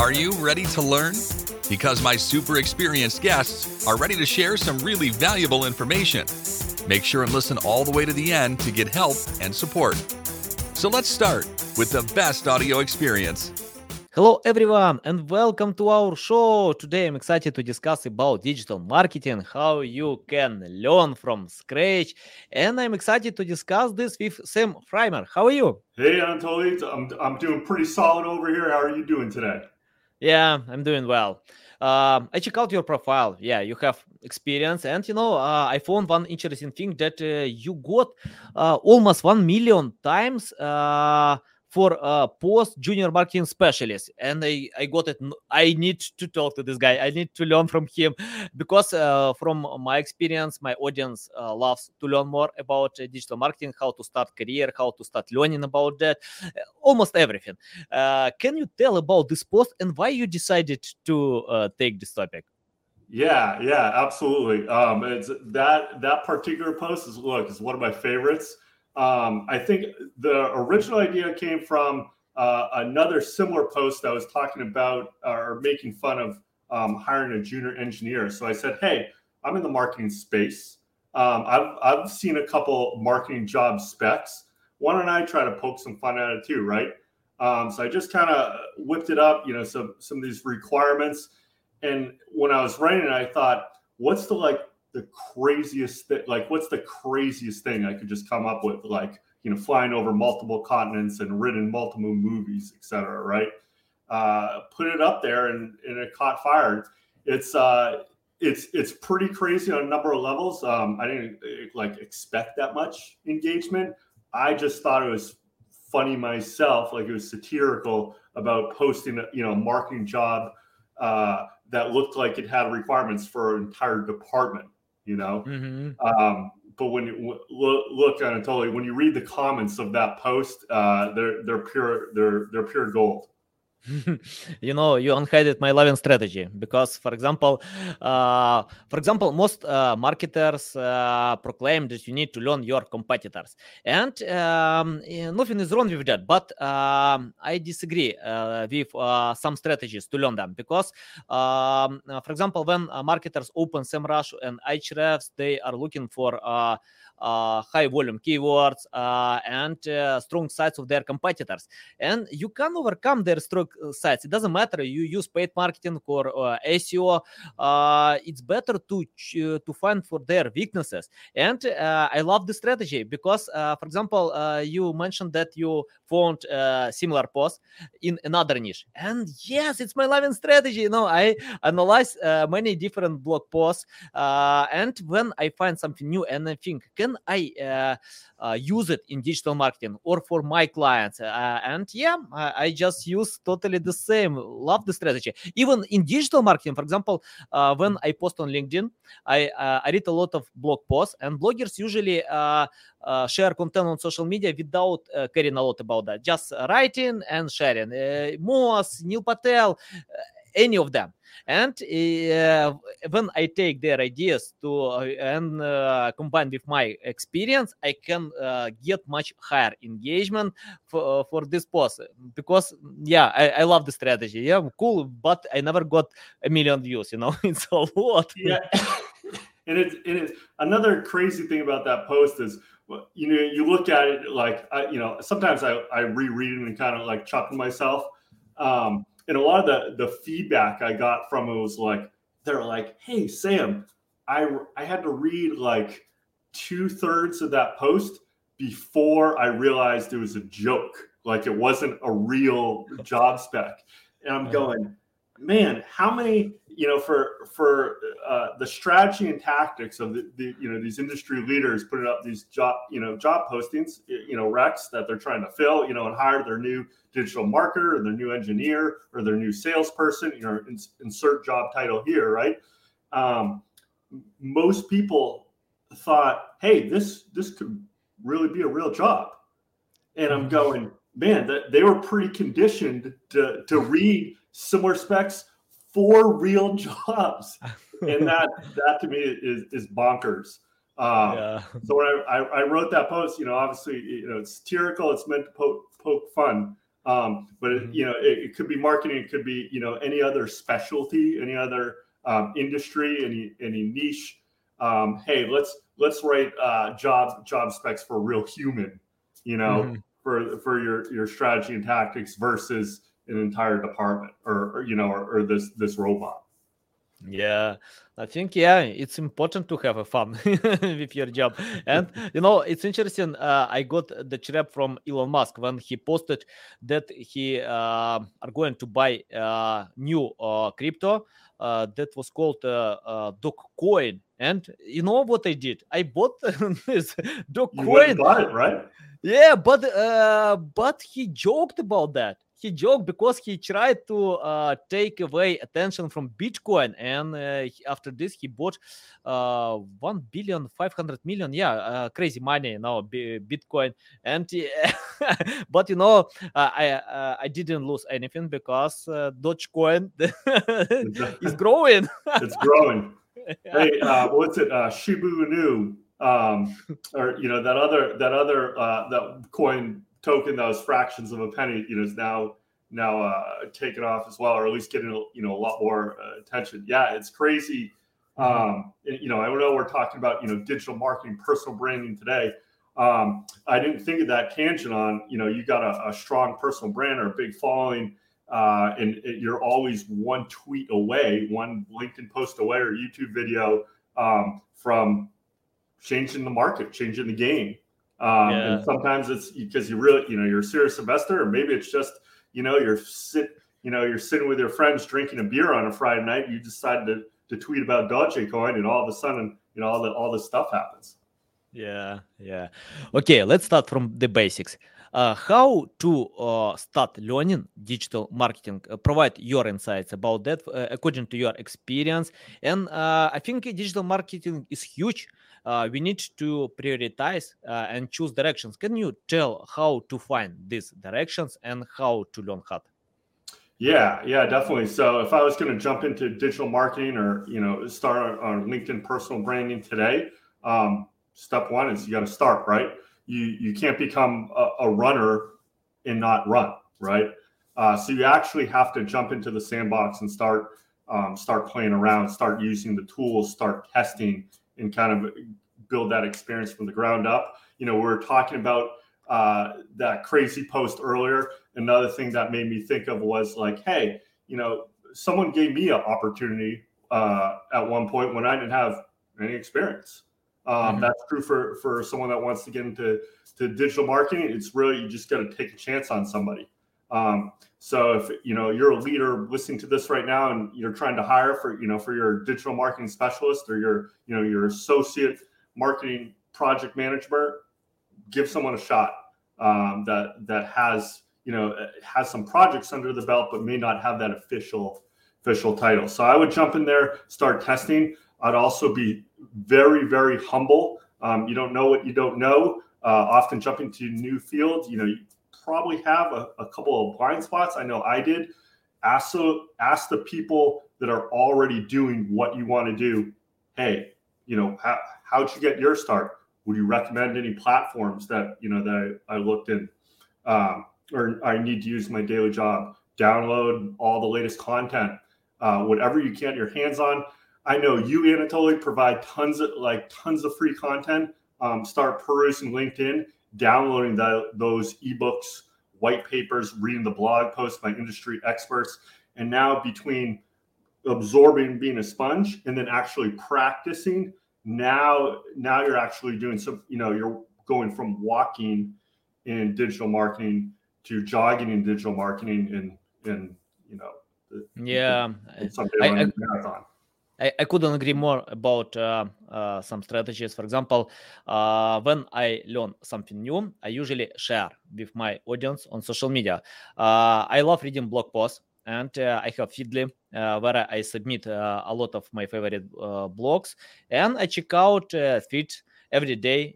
Are you ready to learn? Because my super experienced guests are ready to share some really valuable information. Make sure and listen all the way to the end to get help and support. So let's start with the best audio experience. Hello everyone and welcome to our show. Today I'm excited to discuss about digital marketing, how you can learn from scratch, and I'm excited to discuss this with Sam Freimer. How are you? Hey Anatoly, I'm I'm doing pretty solid over here. How are you doing today? Yeah, I'm doing well. Uh, I check out your profile. Yeah, you have experience, and you know, uh, I found one interesting thing that uh, you got uh, almost one million times uh, for a post junior marketing specialist. And I, I got it. I need to talk to this guy. I need to learn from him because uh, from my experience my audience uh, loves to learn more about uh, digital marketing how to start career how to start learning about that uh, almost everything. Uh, can you tell about this post and why you decided to uh, take this topic? Yeah yeah absolutely. Um, it's that that particular post is look is one of my favorites um, I think the original idea came from uh, another similar post that was talking about uh, or making fun of um, hiring a junior engineer. So I said, hey, I'm in the marketing space. Um, I've, I've seen a couple marketing job specs. Why don't I try to poke some fun at it too, right? Um, so I just kind of whipped it up, you know, some some of these requirements. And when I was writing it, I thought, what's the like the craziest thing like what's the craziest thing i could just come up with? Like you know flying over multiple continents and written multiple movies etc right? Uh, put it up there and, and it caught fire. It's uh it's it's pretty crazy on a number of levels. Um i didn't like expect that much engagement. I just thought it was funny myself like it was satirical about posting you know a marketing job uh, that looked like it had requirements for an entire department you know. Mm-hmm. Um, but when you look, look Anatoly, when you read the comments of that post, uh, they're they're pure they're they're pure gold. you know you unhided my loving strategy. Because for example uh, for example most uh, marketers uh, proclaim that you need to learn your competitors. And um, nothing is wrong with that. But um, i disagree uh, with uh, some strategies to learn them. Because um, for example when uh, marketers open semrush and Ahrefs they are looking for high volume keywords uh, and uh, strong sites of their competitors. And you can overcome their strong sites. It doesn't matter you use paid marketing or seo it's better to to find for their weaknesses. And i love the strategy because for example you mentioned that you found similar posts in another niche. And yes it's my loving strategy. You know i analyze many different blog posts and when i find something new and i think can can I uh, uh, use it in digital marketing or for my clients? Uh, and yeah, I, I, just use totally the same. Love the strategy. Even in digital marketing, for example, when I post on LinkedIn, I I read a lot of blog posts, and bloggers usually share content on social media without caring a lot about that, just writing and sharing. Moz, Neil Patel any of them. And uh, when i take their ideas to uh, and uh, combine with my experience i can uh, get much higher engagement for, for this post because yeah I, I love the strategy. Yeah cool but i never got a million views you know? It's a lot. Yeah. And it's, and it's another crazy thing about that post is you know you look at it like I, you know sometimes i i reread it and kind of like chuckle myself. Um and a lot of the the feedback I got from it was like they're like, "Hey Sam, I I had to read like two thirds of that post before I realized it was a joke, like it wasn't a real job spec." And I'm going, man, how many you know for for uh, the strategy and tactics of the, the, you know these industry leaders putting up these job you know job postings you know recs that they're trying to fill you know and hire their new digital marketer or their new engineer or their new salesperson you know insert job title here right um, most people thought hey this this could really be a real job and i'm mm-hmm. going man that they were pretty conditioned to to read similar specs for real jobs, and that that to me is is bonkers. Um, yeah. So when I, I, I, wrote that post, you know, obviously, you know, it's satirical. It's meant to poke, poke fun. Um, but it, you know, it, it, could be marketing, it could be you know any other specialty, any other um, industry, any any niche. Um, hey, let's let's write uh, job job specs for real human, you know, mm-hmm. for for your your strategy and tactics versus an entire department or, or you know or, or this this robot. Yeah, I think yeah, it's important to have a fun with your job. And you know, it's interesting. Uh, I got the trap from Elon Musk when he posted that he uh, are going to buy uh, new uh, crypto uh, that was called uh, uh, Dogecoin. And you know what I did? I bought this Dogecoin. You bought it, right? Yeah, but uh, but he joked about that he joked because he tried to uh, take away attention from Bitcoin, and uh, after this he bought uh, one billion five hundred million, yeah, uh, crazy money, you know, Bitcoin, and but you know, uh, I uh, I didn't lose anything because Dogecoin is growing. it's growing. Hey, what's it? Shiba Inu, um, or you know that other that other that coin token that was fractions of a penny, you know, is now now uh, taken off as well, or at least getting you know a lot more uh, attention. Yeah, it's crazy. Mm-hmm. Um, you know, I know we're talking about you know digital marketing, personal branding today. Um, I didn't think of that tangent on. You know, you got a, a strong personal brand or a big following, uh, and you're always one tweet away, one LinkedIn post away, or YouTube video um, from changing the market, changing the game. Um, yeah. And sometimes it's because you really, you know, you're a serious investor, or maybe it's just, you know, you're sit, you know, you're sitting with your friends drinking a beer on a Friday night. You decide to to tweet about Dogecoin, and all of a sudden, you know, all the all this stuff happens. Yeah, yeah. Okay, let's start from the basics. Uh, how to uh, start learning digital marketing? Uh, provide your insights about that uh, according to your experience. And uh, I think digital marketing is huge uh, we need to prioritize uh, and choose directions. Can you tell how to find these directions and how to learn how? Yeah, yeah, definitely. So if I was going to jump into digital marketing or you know start on LinkedIn personal branding today, um, step one is you got to start right. You you can't become a, a runner and not run right. Uh, so you actually have to jump into the sandbox and start um, start playing around, start using the tools, start testing, and kind of build that experience from the ground up. You know, we are talking about uh, that crazy post earlier. Another thing that made me think of was like, hey, you know, someone gave me an opportunity uh, at one point when I didn't have any experience. Um, mm-hmm. That's true for for someone that wants to get into to digital marketing. It's really you just got to take a chance on somebody. Um, so if you know you're a leader listening to this right now and you're trying to hire for you know for your digital marketing specialist or your you know your associate marketing project manager, give someone a shot um, that that has you know has some projects under the belt but may not have that official official title. So I would jump in there, start testing. I'd also be very very humble. Um, you don't know what you don't know. Uh, often jumping to new fields, you know, probably have a, a couple of blind spots. I know I did. Ask the ask the people that are already doing what you want to do. Hey, you know, how how'd you get your start? Would you recommend any platforms that you know that I, I looked in, um, or I need to use my daily job? Download all the latest content, uh, whatever you can, your hands on. I know you, Anatoly, provide tons of like tons of free content. Um, start perusing LinkedIn downloading the, those ebooks, white papers, reading the blog posts by industry experts, and now between absorbing being a sponge and then actually practicing now now you're actually doing some you know you're going from walking in digital marketing to jogging in digital marketing and and you know yeah. I, I, marathon I, I couldn't agree more about uh, uh, some strategies. For example, uh, when I learn something new, I usually share with my audience on social media. Uh, I love reading blog posts, and uh, I have Feedly uh, where I submit a lot of my favorite blogs, and I check out Feed every day.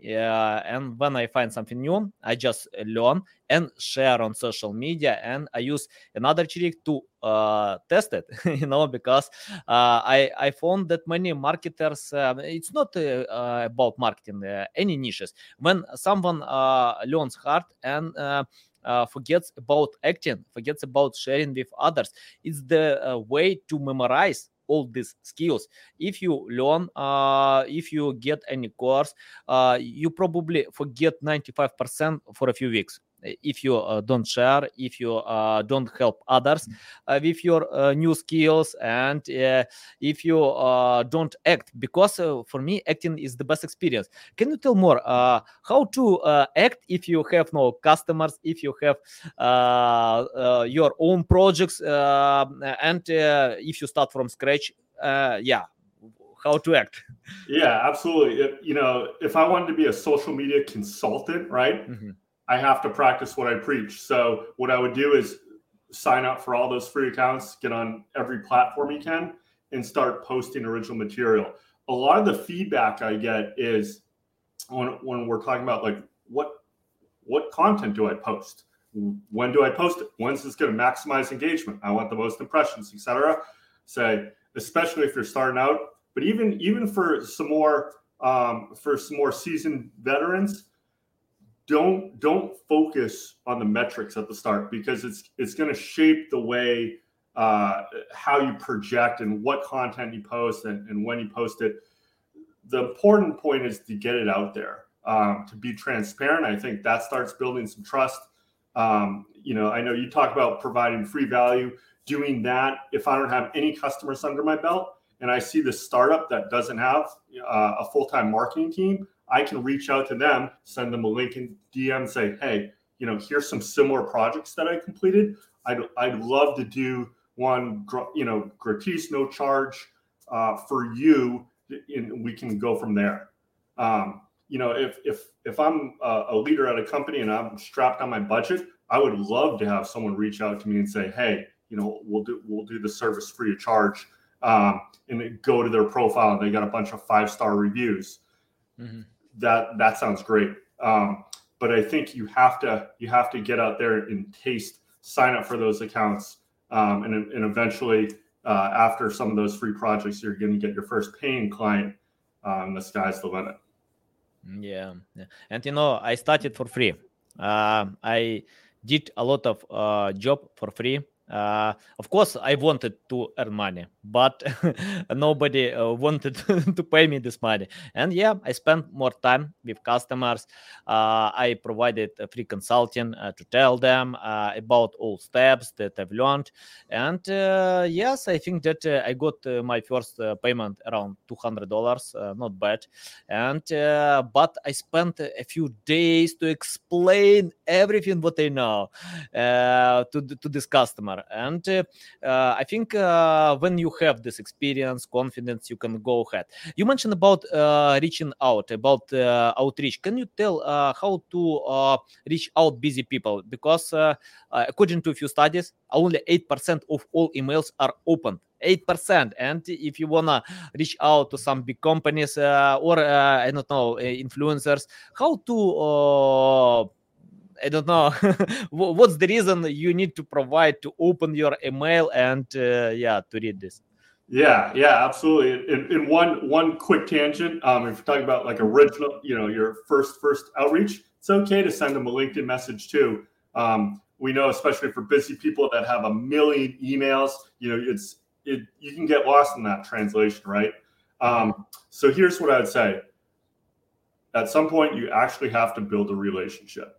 And when I find something new, I just learn and share on social media. And I use another trick to uh, test it, you know, because uh, I, I found that many marketers, uh, it's not uh, about marketing, uh, any niches. When someone learns hard and uh, forgets about acting, forgets about sharing with others. It's the uh, way to memorize all these skills if you learn uh, if you get any course you probably forget 95% for a few weeks if you uh, don't share if you uh, don't help others mm. uh, with your uh, new skills and uh, if you uh, don't act because uh, for me acting is the best experience. Can you tell more how to act if you have no customers if you have your own projects and if you start from scratch yeah how to act? Yeah absolutely. If, you know if i wanted to be a social media consultant right mm-hmm I have to practice what I preach. So what I would do is sign up for all those free accounts, get on every platform you can, and start posting original material. A lot of the feedback I get is when when we're talking about like what what content do I post? When do I post it? When's this going to maximize engagement? I want the most impressions, etc. Say, especially if you're starting out, but even even for some more um, for some more seasoned veterans, don't don't focus on the metrics at the start because it's it's going to shape the way uh, how you project and what content you post and, and when you post it. The important point is to get it out there, um, to be transparent. I think that starts building some trust. Um, you know, I know you talk about providing free value. Doing that, if I don't have any customers under my belt, and I see the startup that doesn't have uh, a full time marketing team, I can reach out to them, send them a link in DM, say, hey, you know, here's some similar projects that I completed. I'd, I'd love to do one, you know, gratis, no charge uh, for you, and we can go from there. Um, you know, if if if I'm a, leader at a company and I'm strapped on my budget, I would love to have someone reach out to me and say, hey, you know, we'll do we'll do the service free of charge, um, and go to their profile and they got a bunch of five star reviews. Mm-hmm that that sounds great. Um, but I think you have to you have to get out there and taste, sign up for those accounts, um, and and eventually uh, after some of those free projects, you're going to get your first paying client. Um, the sky's the limit. Yeah. yeah, and you know I started for free. Uh, I did a lot of uh, job for free uh, of course, I wanted to earn money, but nobody uh, wanted to pay me this money. And yeah, I spent more time with customers. Uh, I provided a free consulting uh, to tell them uh, about all steps that I've learned. And uh, yes, I think that I got my first payment around two hundred dollars. not bad. And but I spent a few days to explain everything what I know to to this customer. And uh, uh, I think uh, when you have this experience, confidence, you can go ahead. You mentioned about uh, reaching out, about uh, outreach. Can you tell uh, how to reach out busy people? Because according to a few studies, only 8% of all emails are opened 8% and if you want to reach out to some big companies uh, or uh, i don't know influencers how to uh, I don't know what's the reason you need to provide to open your email and uh, yeah to read this. Yeah, yeah, absolutely. In, in one one quick tangent, um, if you're talking about like original, you know, your first first outreach, it's okay to send them a LinkedIn message too. Um, we know, especially for busy people that have a million emails, you know, it's it you can get lost in that translation, right? Um, so here's what I'd say. At some point, you actually have to build a relationship.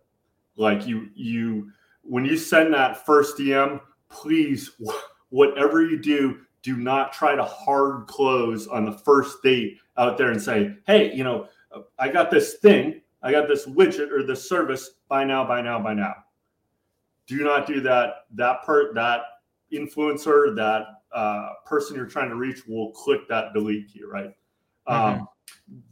Like you, you, when you send that first DM, please, whatever you do, do not try to hard close on the first date out there and say, hey, you know, I got this thing, I got this widget or this service. Buy now, buy now, buy now. Do not do that. That part, that influencer, that uh, person you're trying to reach will click that delete key, right? Mm-hmm. Um,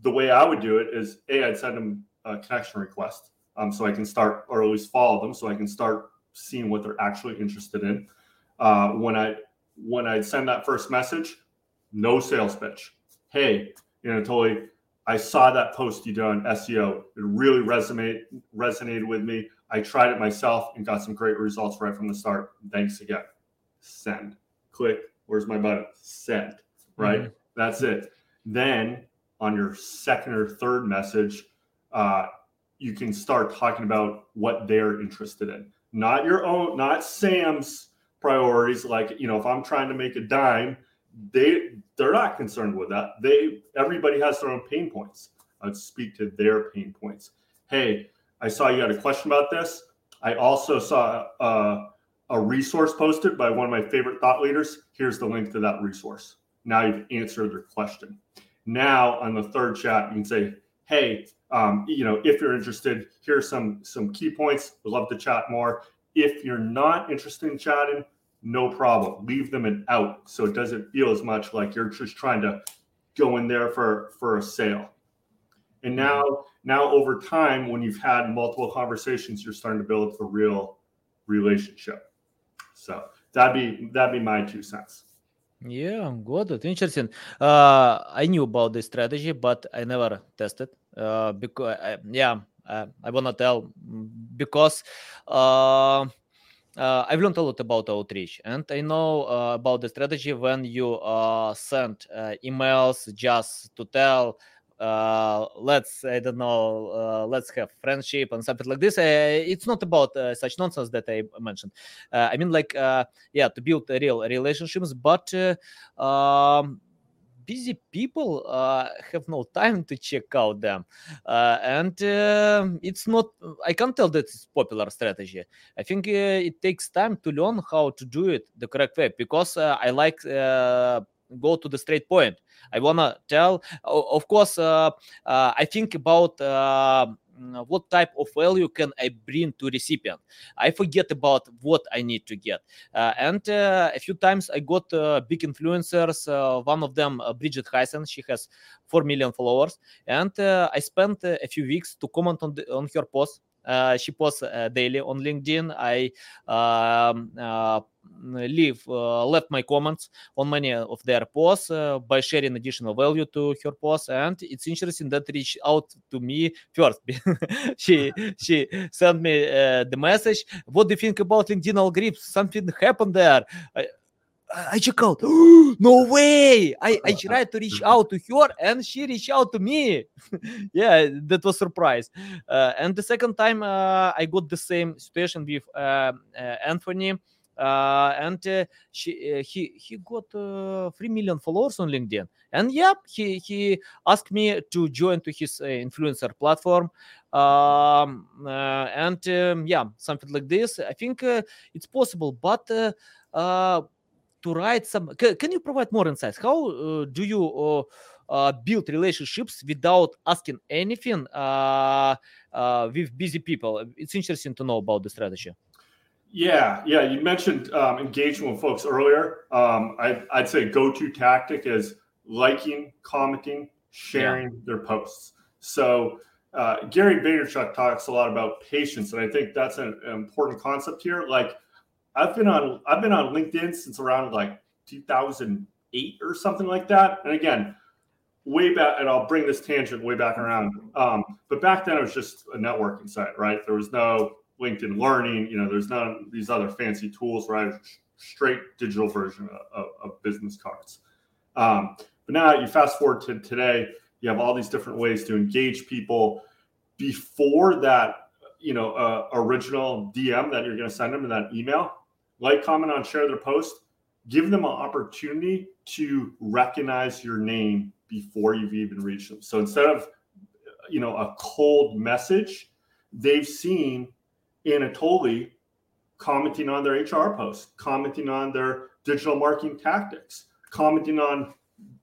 the way I would do it is, a, I'd send them a connection request um, so I can start or at least follow them so I can start seeing what they're actually interested in. Uh, when I when I send that first message, no sales pitch. Hey, you know, totally. I saw that post you did on SEO. It really resonate resonated with me. I tried it myself and got some great results right from the start. Thanks again. Send. Click. Where's my button? Send. Right. Mm-hmm. That's it. Then on your second or third message, uh, you can start talking about what they're interested in. not your own, not Sam's priorities. Like, you know, if I'm trying to make a dime, they they're not concerned with that. They everybody has their own pain points. I'd speak to their pain points. Hey, I saw you had a question about this. I also saw uh, a resource posted by one of my favorite thought leaders. Here's the link to that resource. Now you've answered their question. Now on the third chat, you can say, "Hey, um, you know, if you're interested, here's some some key points. Would love to chat more. If you're not interested in chatting, no problem. Leave them in out so it doesn't feel as much like you're just trying to go in there for for a sale. And now now over time, when you've had multiple conversations, you're starting to build a real relationship. So that'd be that'd be my two cents. Yeah, good. it. Interesting. Uh, I knew about this strategy, but I never tested. Uh, because uh, yeah, uh, I wanna tell because uh, uh, I've learned a lot about outreach, and I know uh, about the strategy when you uh, send uh, emails just to tell, uh, let's I don't know, uh, let's have friendship and something like this. it's not about such nonsense that I mentioned. I mean, like, uh yeah, to build real relationships, but um, busy people uh, have no time to check out them uh, and uh, it's not i can't tell that it's popular strategy i think uh, it takes time to learn how to do it the correct way because uh, i like uh, go to the straight point i want to tell of course i think about Mm, what type of value can I bring to recipient? I forget about what I need to get. Uh, and uh, a few times I got uh, big influencers. Uh, one of them, uh, Bridget Heisen, she has four million followers, and uh, I spent a few weeks to comment on the, on her post. She posts daily on LinkedIn. I um, leave left my comments on many of their posts. By sharing additional value to her posts. And it's interesting that reached out to me first. She she sent me the message. What do you think about linkedin algorithms? Something happened there? I, I check out. no way! I, I tried to reach out to her and she reached out to me. yeah, that was surprise. Uh, and the second time uh, I got the same situation with uh, Anthony uh, and uh, she, uh, he he got three million followers on LinkedIn. And yeah, he he asked me to join to his influencer platform. Um, and um, yeah, something like this. I think it's possible, but to write some can, can, you provide more insights how uh, do you uh, uh, build relationships without asking anything with busy people it's interesting to know about the strategy yeah, yeah. You mentioned um, engagement with folks earlier. Um, I, would say go-to tactic is liking, commenting, sharing yeah. their posts. So uh, Gary Vaynerchuk talks a lot about patience, and I think that's an, an, important concept here. Like I've been on I've been on LinkedIn since around like 2008 or something like that. And again, way back, and I'll bring this tangent way back around. Um, but back then it was just a networking site, right? There was no LinkedIn Learning. You know, there's none of these other fancy tools, right? Straight digital version of, of business cards. Um, but now you fast forward to today, you have all these different ways to engage people before that, you know, uh, original DM that you're going to send them in that email. Like, comment on, share their post. Give them an opportunity to recognize your name before you've even reached them. So instead of, you know, a cold message, they've seen Anatoly commenting on their HR posts, commenting on their digital marketing tactics, commenting on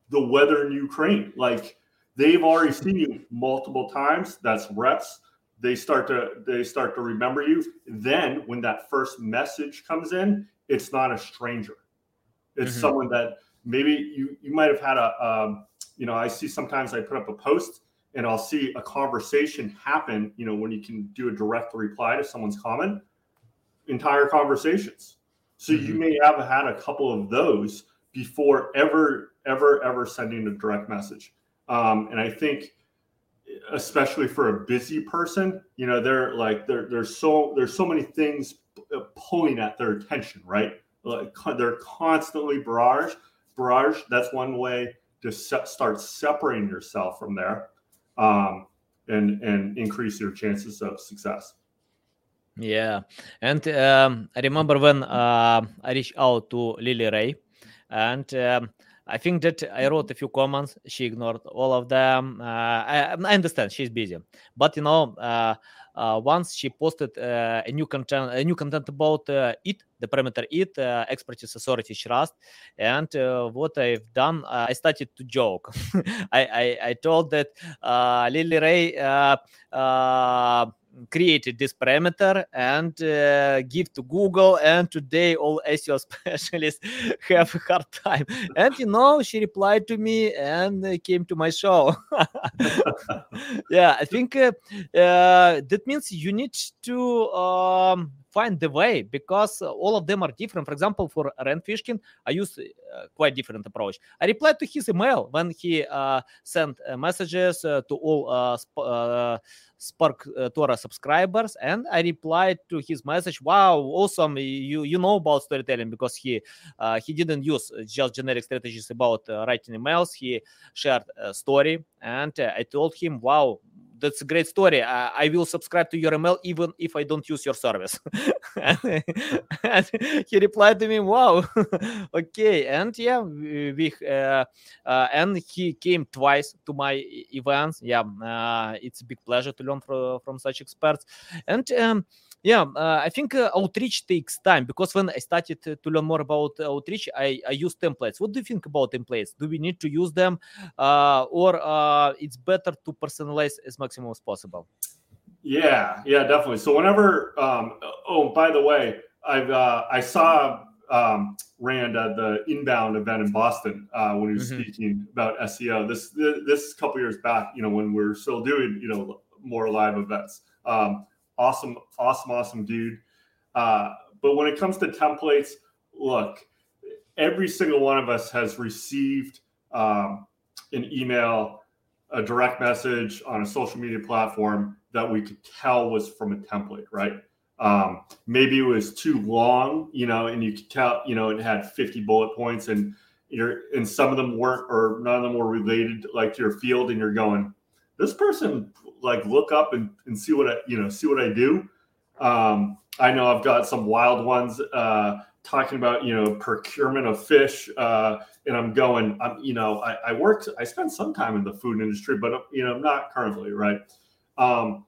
the weather in Ukraine. Like they've already seen you multiple times. That's reps. They start to they start to remember you. Then when that first message comes in, it's not a stranger. It's mm-hmm. someone that maybe you you might have had a um, you know I see sometimes I put up a post and I'll see a conversation happen, you know, when you can do a direct reply to someone's comment, entire conversations. So mm-hmm. you may have had a couple of those before ever, ever, ever sending a direct message. Um, and I think, especially for a busy person, you know, they're like, there, there's so, there's so many things pulling at their attention, right? Like they're constantly barrage, barrage. That's one way to se- start separating yourself from there um, and and increase your chances of success. Yeah, and um, I remember when uh, I reached out to Lily Ray, and um, I think that I wrote a few comments. She ignored all of them. Uh, I, I, understand she's busy, but you know, uh, uh, once she posted uh, a new content, a new content about uh, it, the parameter it, uh, expertise, authority, trust, and what I've done, I started to joke. I, I, I told that Lily Ray created this parameter and uh, give to Google. And today, all SEO specialists have a hard time. And you know, she replied to me and came to my show. yeah, I think uh, uh, that means you need to um, find the way because all of them are different. For example, for Rand Fishkin, I use uh, quite different approach. I replied to his email when he uh, sent uh, messages uh, to all uh, uh, Spark Torah subscribers, and I replied to his message. Wow, awesome! You you know about storytelling because he he didn't use just generic strategies about writing emails. He shared a story, and I told him, wow that's a great story. Uh, I will subscribe to your email even if I don't use your service. and, he replied to me, "Wow, okay." And yeah, we, we uh, uh, and he came twice to my events. Yeah, uh, it's a big pleasure to learn from from such experts. And um, yeah uh, i think uh, outreach takes time because when i started to learn more about outreach i, I use templates what do you think about templates do we need to use them uh, or uh, it's better to personalize as maximum as possible yeah yeah definitely so whenever um, oh by the way i've uh, i saw um, Rand at the inbound event in Boston uh, when he was mm-hmm. speaking about SEO. This this couple years back, you know, when we are still doing you know more live events. Um, awesome, awesome, awesome dude. Uh, but when it comes to templates, look, every single one of us has received um, an email, a direct message on a social media platform that we could tell was from a template, right? Um, maybe it was too long, you know, and you could tell, you know, it had 50 bullet points and you're, and some of them weren't, or none of them were related like to your field. And you're going, this person like look up and, and see what I you know see what I do. Um, I know I've got some wild ones uh, talking about you know procurement of fish, uh, and I'm going. I'm you know I, I worked I spent some time in the food industry, but you know not currently right. Um,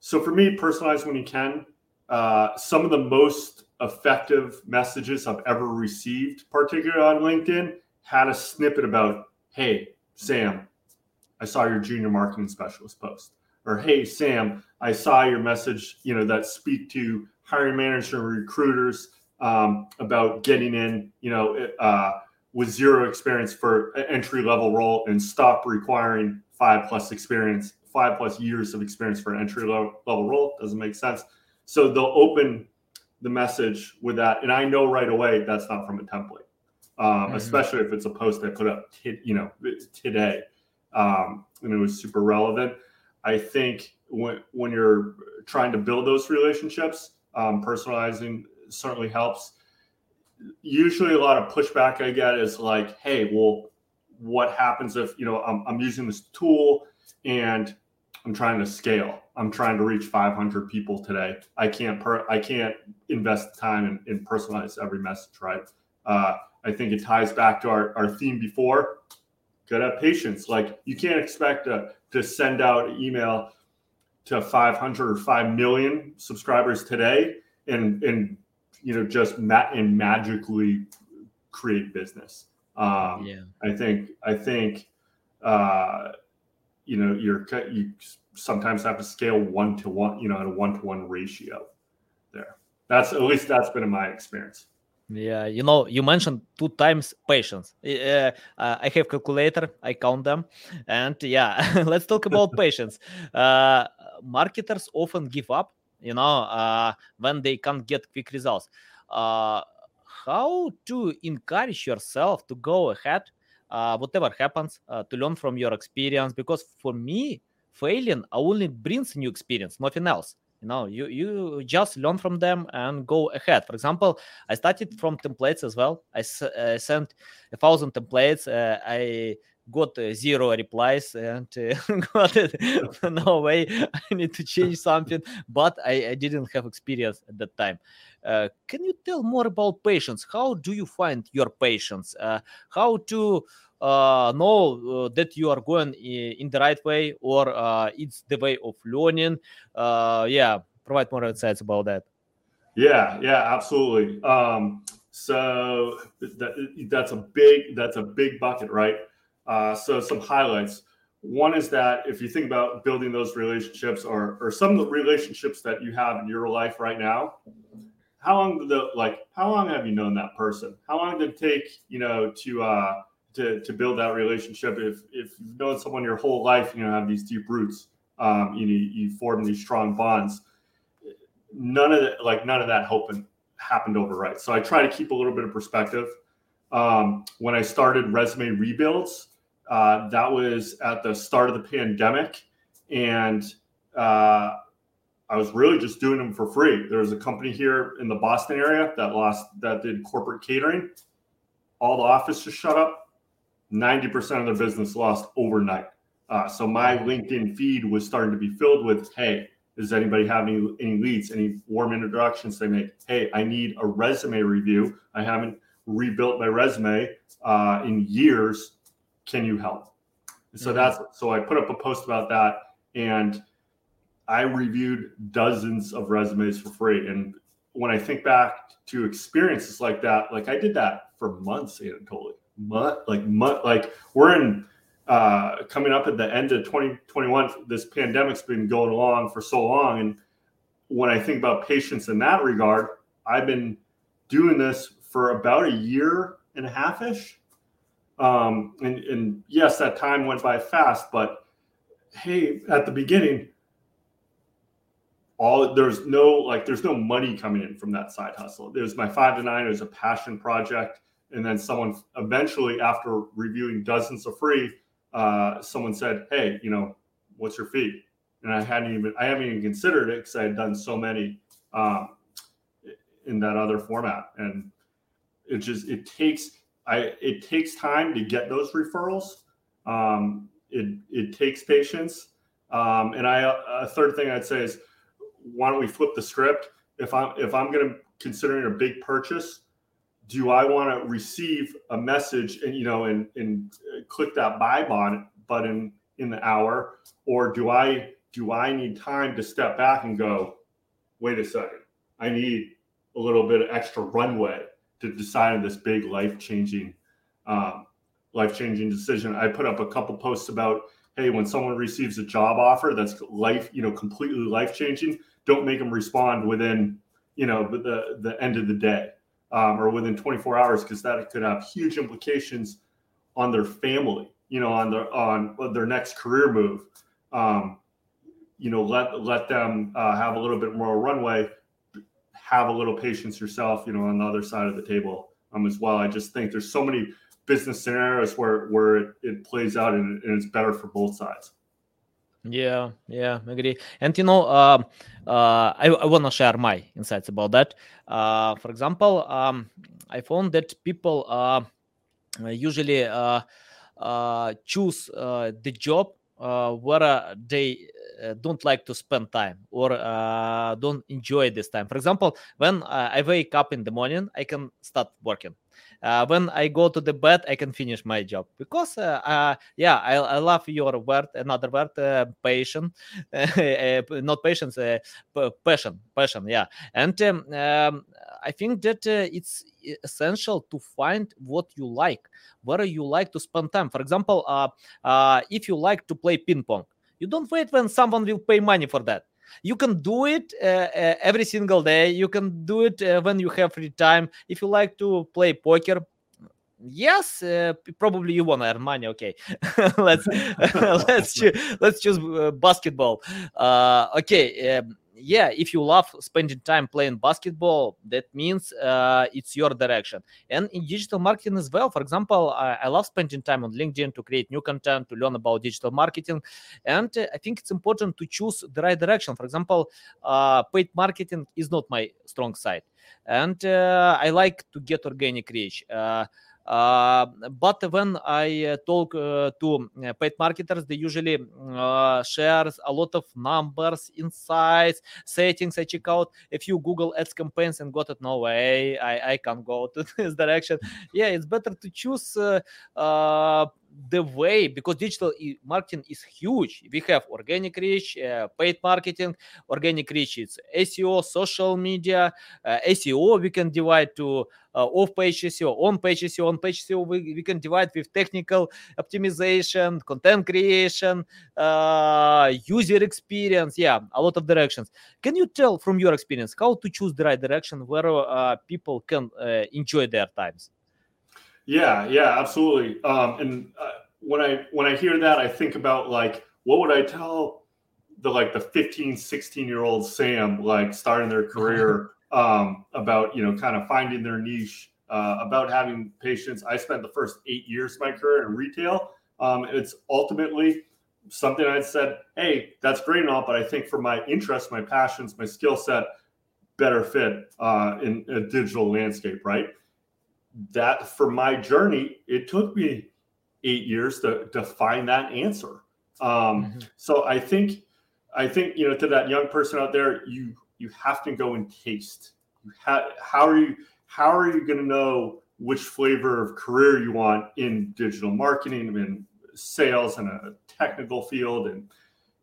so for me, personalize when you can. Uh, some of the most effective messages I've ever received, particularly on LinkedIn, had a snippet about, "Hey Sam, I saw your junior marketing specialist post. Or, hey, Sam, I saw your message, you know, that speak to hiring managers and recruiters um, about getting in, you know, uh, with zero experience for an entry level role and stop requiring five plus experience, five plus years of experience for an entry level role. Doesn't make sense. So they'll open the message with that. And I know right away that's not from a template, um, mm-hmm. especially if it's a post I put up, t- you know, today um, and it was super relevant. I think when when you're trying to build those relationships, um, personalizing certainly helps. Usually, a lot of pushback I get is like, "Hey, well, what happens if you know I'm, I'm using this tool and I'm trying to scale. I'm trying to reach 500 people today. I can't per I can't invest time in, in personalize every message, right? Uh, I think it ties back to our, our theme before gotta have patience. Like you can't expect to, to send out email to 500 or 5 million subscribers today and and you know just ma- and magically create business. Um, yeah. I think I think uh, you know you're you sometimes have to scale one to one, you know, at a one to one ratio. There, that's at least that's been in my experience. Yeah, you know, you mentioned two times patience. Uh, uh, I have calculator, I count them, and yeah, let's talk about patience. Uh, marketers often give up, you know, uh, when they can't get quick results. Uh, how to encourage yourself to go ahead, uh, whatever happens, to learn from your experience? Because for me, failing only brings new experience, nothing else you know you you just learn from them and go ahead. For example i started from templates as well. I, uh, sent a thousand templates uh, i got uh, zero replies and uh, got it. No way i need to change something but I, I didn't have experience at that time. Uh, can you tell more about patients how do you find your patients uh, how to uh, know uh, that you are going in the right way or uh, it's the way of learning. Uh, yeah provide more insights about that. Yeah yeah absolutely. Um, so that, that's a big that's a big bucket right? Uh, so some highlights. One is that if you think about building those relationships or or some of the relationships that you have in your life right now how long the like how long have you known that person? How long did it take you know to uh to, to build that relationship if if you've known someone your whole life you know have these deep roots um you know you form these strong bonds none of that like none of that happened happened overnight so i try to keep a little bit of perspective um when i started resume rebuilds uh that was at the start of the pandemic and uh I was really just doing them for free. There was a company here in the Boston area that lost that did corporate catering. All the office just shut up. 90% of their business lost overnight. Uh, so my LinkedIn feed was starting to be filled with, hey, does anybody have any, any leads, any warm introductions they make? Hey, I need a resume review. I haven't rebuilt my resume uh, in years. Can you help? So mm-hmm. that's so I put up a post about that and I reviewed dozens of resumes for free. And when I think back to experiences like that, like I did that for months, Anatoly. Month, like like we're in uh, coming up at the end of 2021. This pandemic's been going along for so long, and when I think about patience in that regard, I've been doing this for about a year and a half ish. Um, and, and yes, that time went by fast, but hey, at the beginning, all there's no like there's no money coming in from that side hustle. There's my five to nine. It was a passion project, and then someone eventually, after reviewing dozens of free, uh, someone said, "Hey, you know, what's your fee?" And I hadn't even I haven't even considered it because I had done so many um, in that other format, and it just it takes I it takes time to get those referrals. Um, it it takes patience, um, and I a third thing I'd say is why don't we flip the script? If I'm if I'm going to considering a big purchase, do I want to receive a message and you know and and click that buy button button in the hour, or do I do I need time to step back and go, wait a second, I need a little bit of extra runway to decide on this big life changing um, life changing decision. I put up a couple posts about hey, when someone receives a job offer that's life, you know, completely life changing, don't make them respond within you know the the end of the day um, or within 24 hours because that could have huge implications on their family you know on their on their next career move. Um, you know let let them uh, have a little bit more runway have a little patience yourself you know on the other side of the table um, as well. I just think there's so many business scenarios where where it, it plays out and, and it's better for both sides yeah, yeah, agree. And you know, uh, uh, I, I want to share my insights about that. Uh, for example, um, I found that people uh, usually uh, uh, choose uh, the job uh, where uh, they uh, don't like to spend time or uh, don't enjoy this time. For example, when uh, I wake up in the morning, I can start working uh, when I go to the bed, I can finish my job because, uh, uh, yeah, I, I love your word, another word, uh, patience, uh, not patience, uh, passion, passion, yeah. And um, um, I think that it's essential to find what you like, where you like to spend time. For example, if you like to play ping pong, you don't wait when someone will pay money for that you can do it uh, uh, every single day. You can do it uh, when you have free time. If you like to play poker yes uh, probably you want to earn money okay. Let's let's choose, let's choose uh, basketball. Uh, okay um, yeah, if you love spending time playing basketball, that means uh, it's your direction. And in digital marketing as well, for example, I, I, love spending time on LinkedIn to create new content, to learn about digital marketing. And uh, I think it's important to choose the right direction. For example, uh, paid marketing is not my strong side. And uh, I like to get organic reach. Uh, Uh, but when I uh, talk uh, to paid marketers, they usually share a lot of numbers, insights, settings. I check out a few Google Ads campaigns and got it. No way, I, I can't go to this direction. Yeah, it's better to choose the way because digital marketing is huge. We have organic reach uh, paid marketing organic reach it's seo social media uh, seo we can divide to uh, off page seo on page seo on page seo we, we can divide with technical optimization content creation uh, user experience yeah a lot of directions. Can you tell from your experience how to choose the right direction where uh, people can uh, enjoy their times yeah, yeah, absolutely. Um, and uh, when I when I hear that, I think about like what would I tell the like the 15, 16 year old Sam like starting their career um, about you know kind of finding their niche, uh, about having patience. I spent the first eight years of my career in retail. Um, it's ultimately something I said, hey, that's great and all, but I think for my interests, my passions, my skill set, better fit uh, in a digital landscape, right? That for my journey, it took me eight years to, to find that answer. Um, mm-hmm. So I think, I think, you know, to that young person out there, you, you have to go and taste. You ha- how are you, how are you going to know which flavor of career you want in digital marketing and sales and a technical field and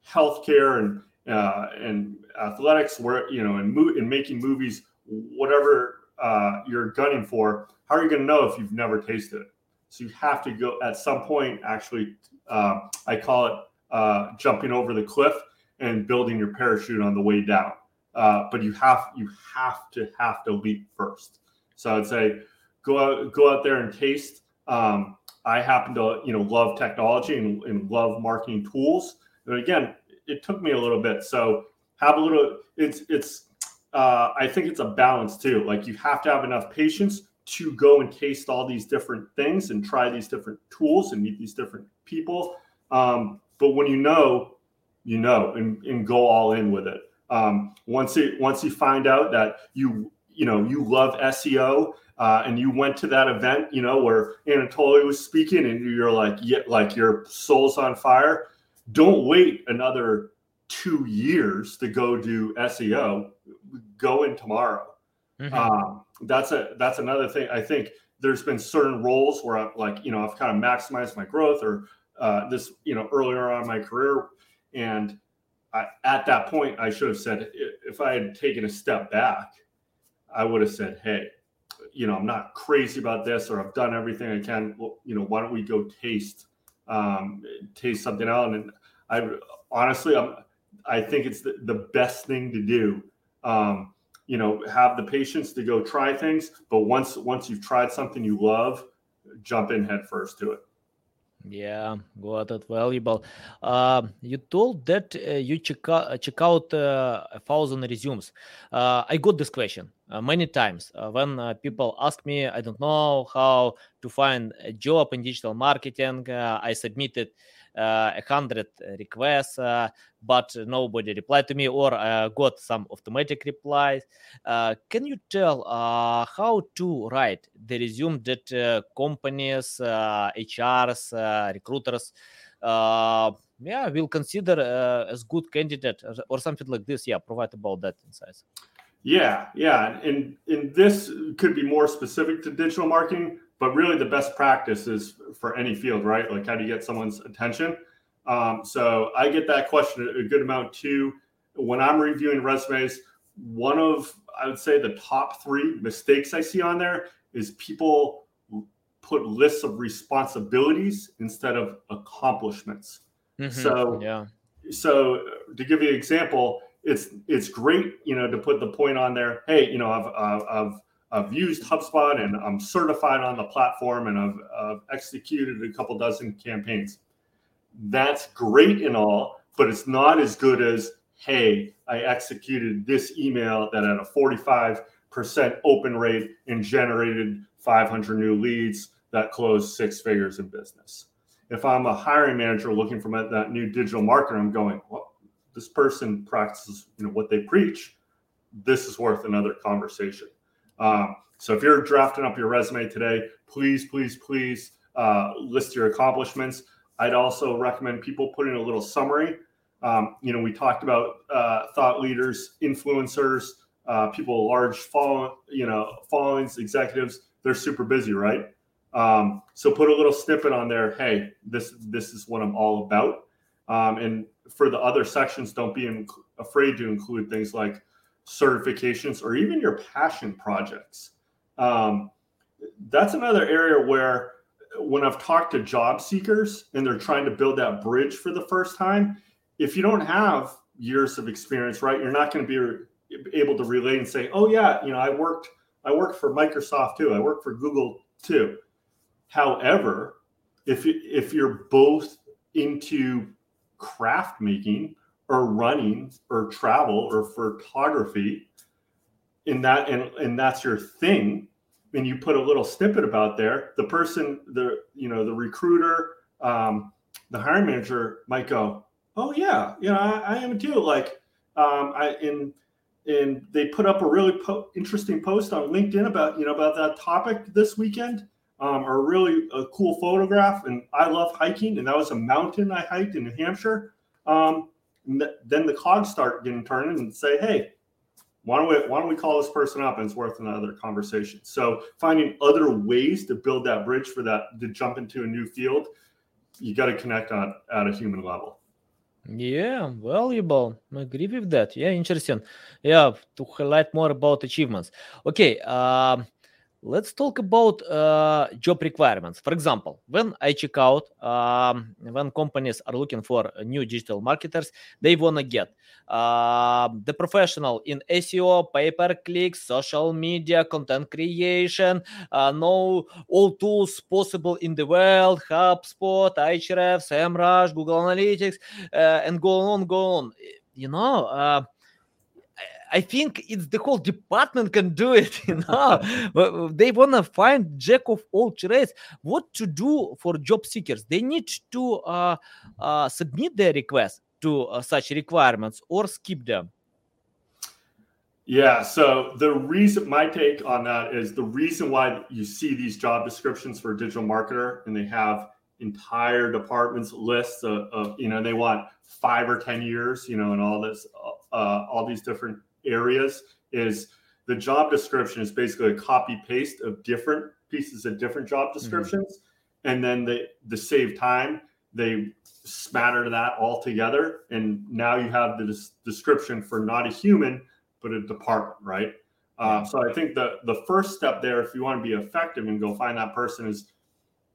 healthcare and, uh, and athletics where, you know, and mo- in making movies, whatever uh, you're gunning for, how are you going to know if you've never tasted it? So you have to go at some point. Actually, uh, I call it uh, jumping over the cliff and building your parachute on the way down. Uh, but you have you have to have to leap first. So I'd say go out go out there and taste. Um, I happen to you know love technology and, and love marketing tools. And again, it took me a little bit. So have a little. It's it's. Uh, I think it's a balance too. Like you have to have enough patience to go and taste all these different things and try these different tools and meet these different people. Um, but when you know, you know, and, and go all in with it. Um, once it once you find out that you you know you love SEO uh, and you went to that event, you know, where Anatoly was speaking, and you're like, yeah, like your soul's on fire. Don't wait another two years to go do SEO. Go in tomorrow. Mm-hmm. Um, that's a that's another thing. I think there's been certain roles where I'm like, you know, I've kind of maximized my growth or uh, this, you know, earlier on in my career, and I, at that point, I should have said if I had taken a step back, I would have said, hey, you know, I'm not crazy about this, or I've done everything I can. Well, you know, why don't we go taste um, taste something out? And I honestly, I'm, I think it's the, the best thing to do. Um, you know have the patience to go try things but once once you've tried something you love jump in head first to it. Yeah got it valuable. Uh, you told that uh, you check out, check out uh, a thousand resumes. Uh, i got this question uh, many times uh, when people ask me i don't know how to find a job in digital marketing i submitted uh, a hundred requests, uh, but nobody replied to me or uh, got some automatic replies. can you tell how to write the resume that companies, HRs, recruiters yeah will consider as good candidate or something like this yeah provide about that insights yeah yeah and and this could be more specific to digital marketing but really the best practice is for any field, right? Like how do you get someone's attention? Um, so I get that question a good amount too. When I'm reviewing resumes, one of I would say the top three mistakes I see on there is people put lists of responsibilities instead of accomplishments. Mm-hmm. So yeah. So to give you an example, it's it's great, you know, to put the point on there. Hey, you know, I've I've I've used HubSpot and I'm certified on the platform and I've, I've executed a couple dozen campaigns. That's great and all, but it's not as good as, hey, I executed this email that had a 45% open rate and generated 500 new leads that closed six figures in business. If I'm a hiring manager looking for that new digital marketer, I'm going, well, this person practices you know what they preach. This is worth another conversation. Um, so if you're drafting up your resume today, please, please, please uh, list your accomplishments. I'd also recommend people putting a little summary. Um, you know, we talked about uh, thought leaders, influencers, uh, people large follow, you know, followings, executives. They're super busy, right? Um, so put a little snippet on there. Hey, this this is what I'm all about. Um, and for the other sections, don't be in, afraid to include things like certifications or even your passion projects. Um, that's another area where when I've talked to job seekers and they're trying to build that bridge for the first time, if you don't have years of experience, right, you're not going to be able to relate and say, "Oh yeah, you know, I worked I worked for Microsoft too. I worked for Google too." However, if if you're both into craft making or running or travel or photography, in that and and that's your thing, and you put a little snippet about there, the person, the you know, the recruiter, um, the hiring manager might go, "Oh yeah, you know, I, I am too." Like, um, I in and they put up a really po- interesting post on LinkedIn about you know about that topic this weekend, um, or really a cool photograph. And I love hiking, and that was a mountain I hiked in New Hampshire. Um, then the cogs start getting turned and say, "Hey, why don't we why don't we call this person up and it's worth another conversation? So finding other ways to build that bridge for that to jump into a new field you got to connect on at a human level. Yeah valuable. I agree with that. Yeah interesting. Yeah to highlight more about achievements. Okay um let's talk about uh, job requirements. For example, when I check out, um, when companies are looking for new digital marketers, they want to get uh, the professional in SEO, pay per click, social media, content creation, uh, know all tools possible in the world, HubSpot, Ahrefs, SEMrush, Google Analytics, uh, and go on, go on. You know, uh, I think it's the whole department can do it. You know, they want to find jack of all trades. What to do for job seekers? They need to uh, uh, submit their request to uh, such requirements or skip them. Yeah. So the reason, my take on that is the reason why you see these job descriptions for a digital marketer and they have entire departments lists of, of you know they want five or ten years you know and all this uh, all these different areas is the job description is basically a copy paste of different pieces of different job mm-hmm. descriptions mm-hmm. and then they to save time they smatter that all together and now you have the des- description for not a human but a department right uh, so i think the the first step there if you want to be effective and go find that person is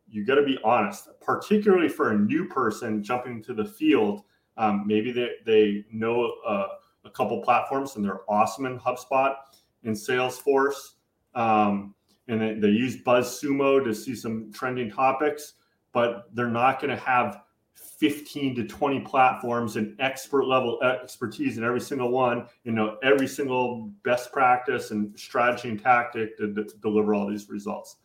you got to be honest particularly for a new person jumping to the field um, maybe they, they know uh, a couple platforms and they're awesome in HubSpot and Salesforce. Um, and they, they use BuzzSumo to see some trending topics, but they're not going to have 15 to 20 platforms and expert level expertise in every single one, you know, every single best practice and strategy and tactic to, to deliver all these results.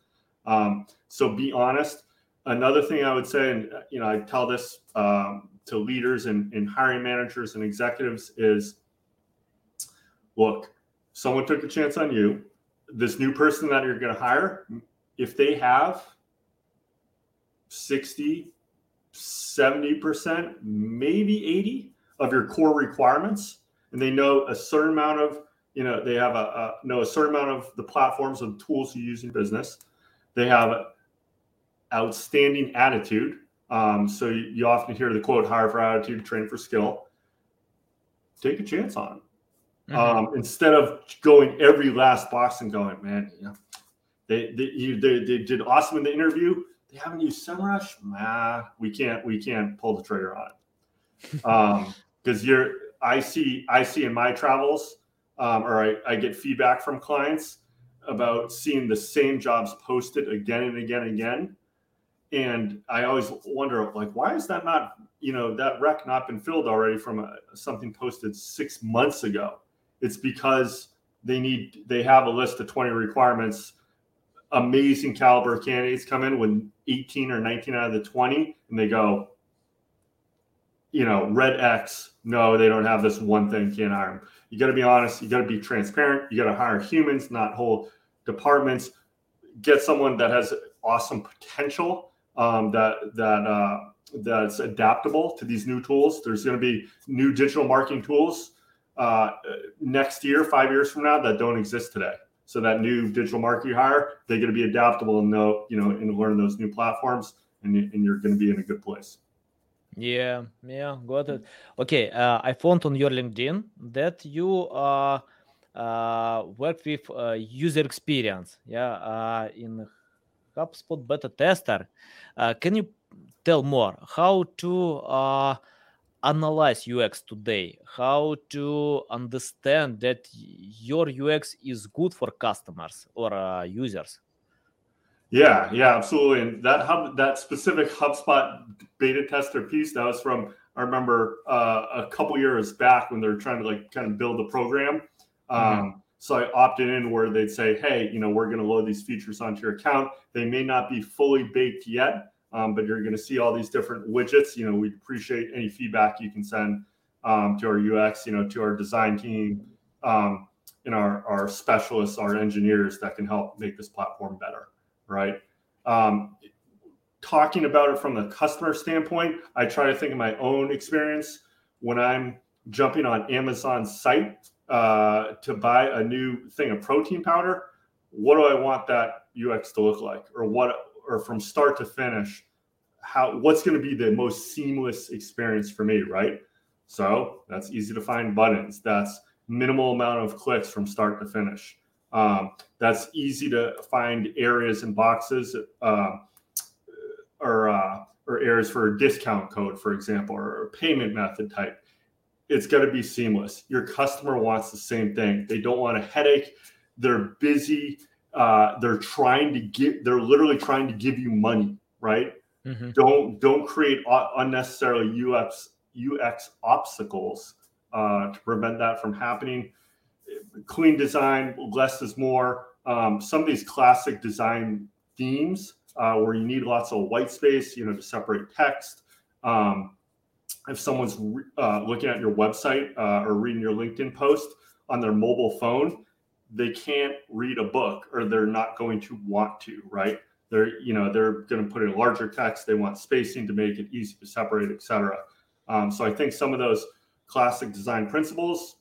Um, so be honest. Another thing I would say, and you know, I tell this um, to leaders and, and hiring managers and executives is look, someone took a chance on you. This new person that you're going to hire, if they have 60, 70%, maybe 80 of your core requirements, and they know a certain amount of, you know, they have a, a know a certain amount of the platforms and tools you use in business. They have outstanding attitude. Um, so you, you often hear the quote, hire for attitude, train for skill. Take a chance on mm-hmm. um, instead of going every last box and going, man, you know, they they, you, they they did awesome in the interview. They haven't used SEMrush. Nah, we can't we can't pull the trigger on it. Um, because you're I see I see in my travels, um, or I, I get feedback from clients about seeing the same jobs posted again and again and again. And I always wonder, like, why is that not, you know, that rec not been filled already from a, something posted six months ago? It's because they need they have a list of 20 requirements. Amazing caliber candidates come in with 18 or 19 out of the 20, and they go, you know, red X. No, they don't have this one thing. Can't hire them. You got to be honest. You got to be transparent. You got to hire humans, not whole departments. Get someone that has awesome potential um, that that uh, that's adaptable to these new tools. There's going to be new digital marketing tools uh, next year, five years from now, that don't exist today. So that new digital marketing hire, they're going to be adaptable and know, you know, and learn those new platforms, and, and you're going to be in a good place. Yeah, yeah, got it. Okay, uh, I found on your LinkedIn that you uh, uh, work with uh, user experience, yeah, uh, in HubSpot beta tester. Uh, can you tell more how to uh, analyze UX today? How to understand that your UX is good for customers or uh, users? Yeah, yeah, absolutely. And that hub, that specific HubSpot beta tester piece, that was from I remember uh, a couple years back when they were trying to like kind of build the program. Mm-hmm. Um, mm-hmm. So I opted in where they'd say, "Hey, you know, we're going to load these features onto your account. They may not be fully baked yet, um, but you're going to see all these different widgets. You know, we'd appreciate any feedback you can send um, to our UX, you know, to our design team, um, and our our specialists, our engineers that can help make this platform better." Right. Um, talking about it from the customer standpoint, I try to think of my own experience when I'm jumping on Amazon's site uh, to buy a new thing of protein powder, what do I want that UX to look like, or what, or from start to finish, how what's going to be the most seamless experience for me, right? So that's easy to find buttons. That's minimal amount of clicks from start to finish. Um, that's easy to find areas and boxes, uh, or uh, or areas for a discount code, for example, or a payment method type It's going to be seamless. Your customer wants the same thing. They don't want a headache. They're busy. Uh, they're trying to get. They're literally trying to give you money, right? Mm-hmm. Don't don't create unnecessarily UX UX obstacles uh, to prevent that from happening. Clean design, less is more. Um, some of these classic design themes uh, where you need lots of white space, you know, to separate text. Um, if someone's uh, looking at your website uh, or reading your LinkedIn post on their mobile phone, they can't read a book or they're not going to want to, right? They're, you know, they're going to put in larger text. They want spacing to make it easy to separate, etc. Um, so I think some of those classic design principles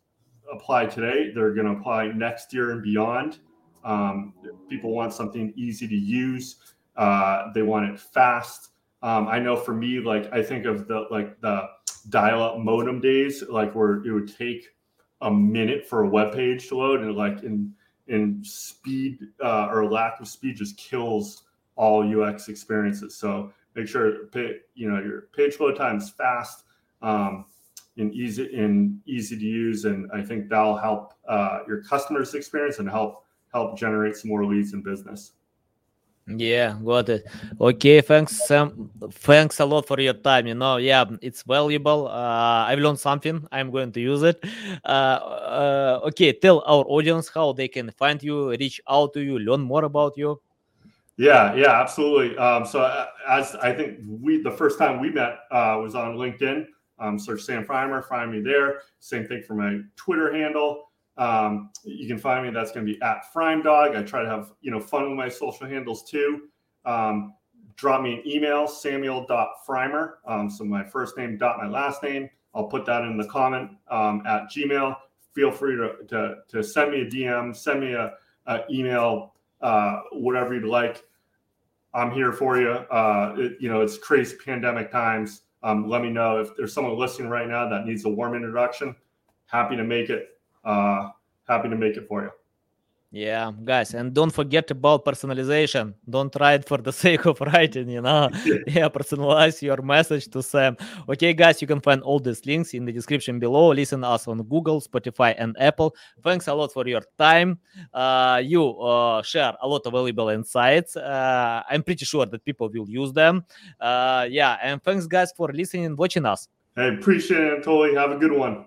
apply today. They're going to apply next year and beyond. Um, people want something easy to use. Uh, they want it fast. Um, I know for me, like I think of the like the dial-up modem days, like where it would take a minute for a web page to load, and like in in speed uh, or lack of speed just kills all UX experiences. So make sure you know your page load time is fast um, and easy and easy to use, and I think that'll help uh, your customers' experience and help help generate some more leads in business. Yeah, got it. Okay, thanks, Sam. Thanks a lot for your time. You know, yeah, it's valuable. Uh, I've learned something. I'm going to use it. Uh, uh, okay, tell our audience how they can find you, reach out to you, learn more about you. Yeah, yeah, absolutely. Um, so uh, as I think we the first time we met uh, was on LinkedIn. Um, search Sam Freimer, find me there. Same thing for my Twitter handle. Um, you can find me. That's going to be at Frime Dog. I try to have you know fun with my social handles too. Um, drop me an email, Samuel.Freimer. Um, so my first name dot my last name. I'll put that in the comment um, at Gmail. Feel free to, to, to send me a DM, send me a, a email, uh, whatever you'd like. I'm here for you. Uh, it, you know, it's crazy pandemic times. Um, let me know if there's someone listening right now that needs a warm introduction. Happy to make it uh, happy to make it for you. Yeah, guys, and don't forget about personalization. Don't write for the sake of writing, you know. yeah, personalize your message to Sam. Okay, guys, you can find all these links in the description below. Listen us on Google, Spotify, and Apple. Thanks a lot for your time. Uh, you uh, share a lot of valuable insights. Uh, I'm pretty sure that people will use them. Uh, yeah, and thanks, guys, for listening and watching us. I appreciate it, Totally. Have a good one.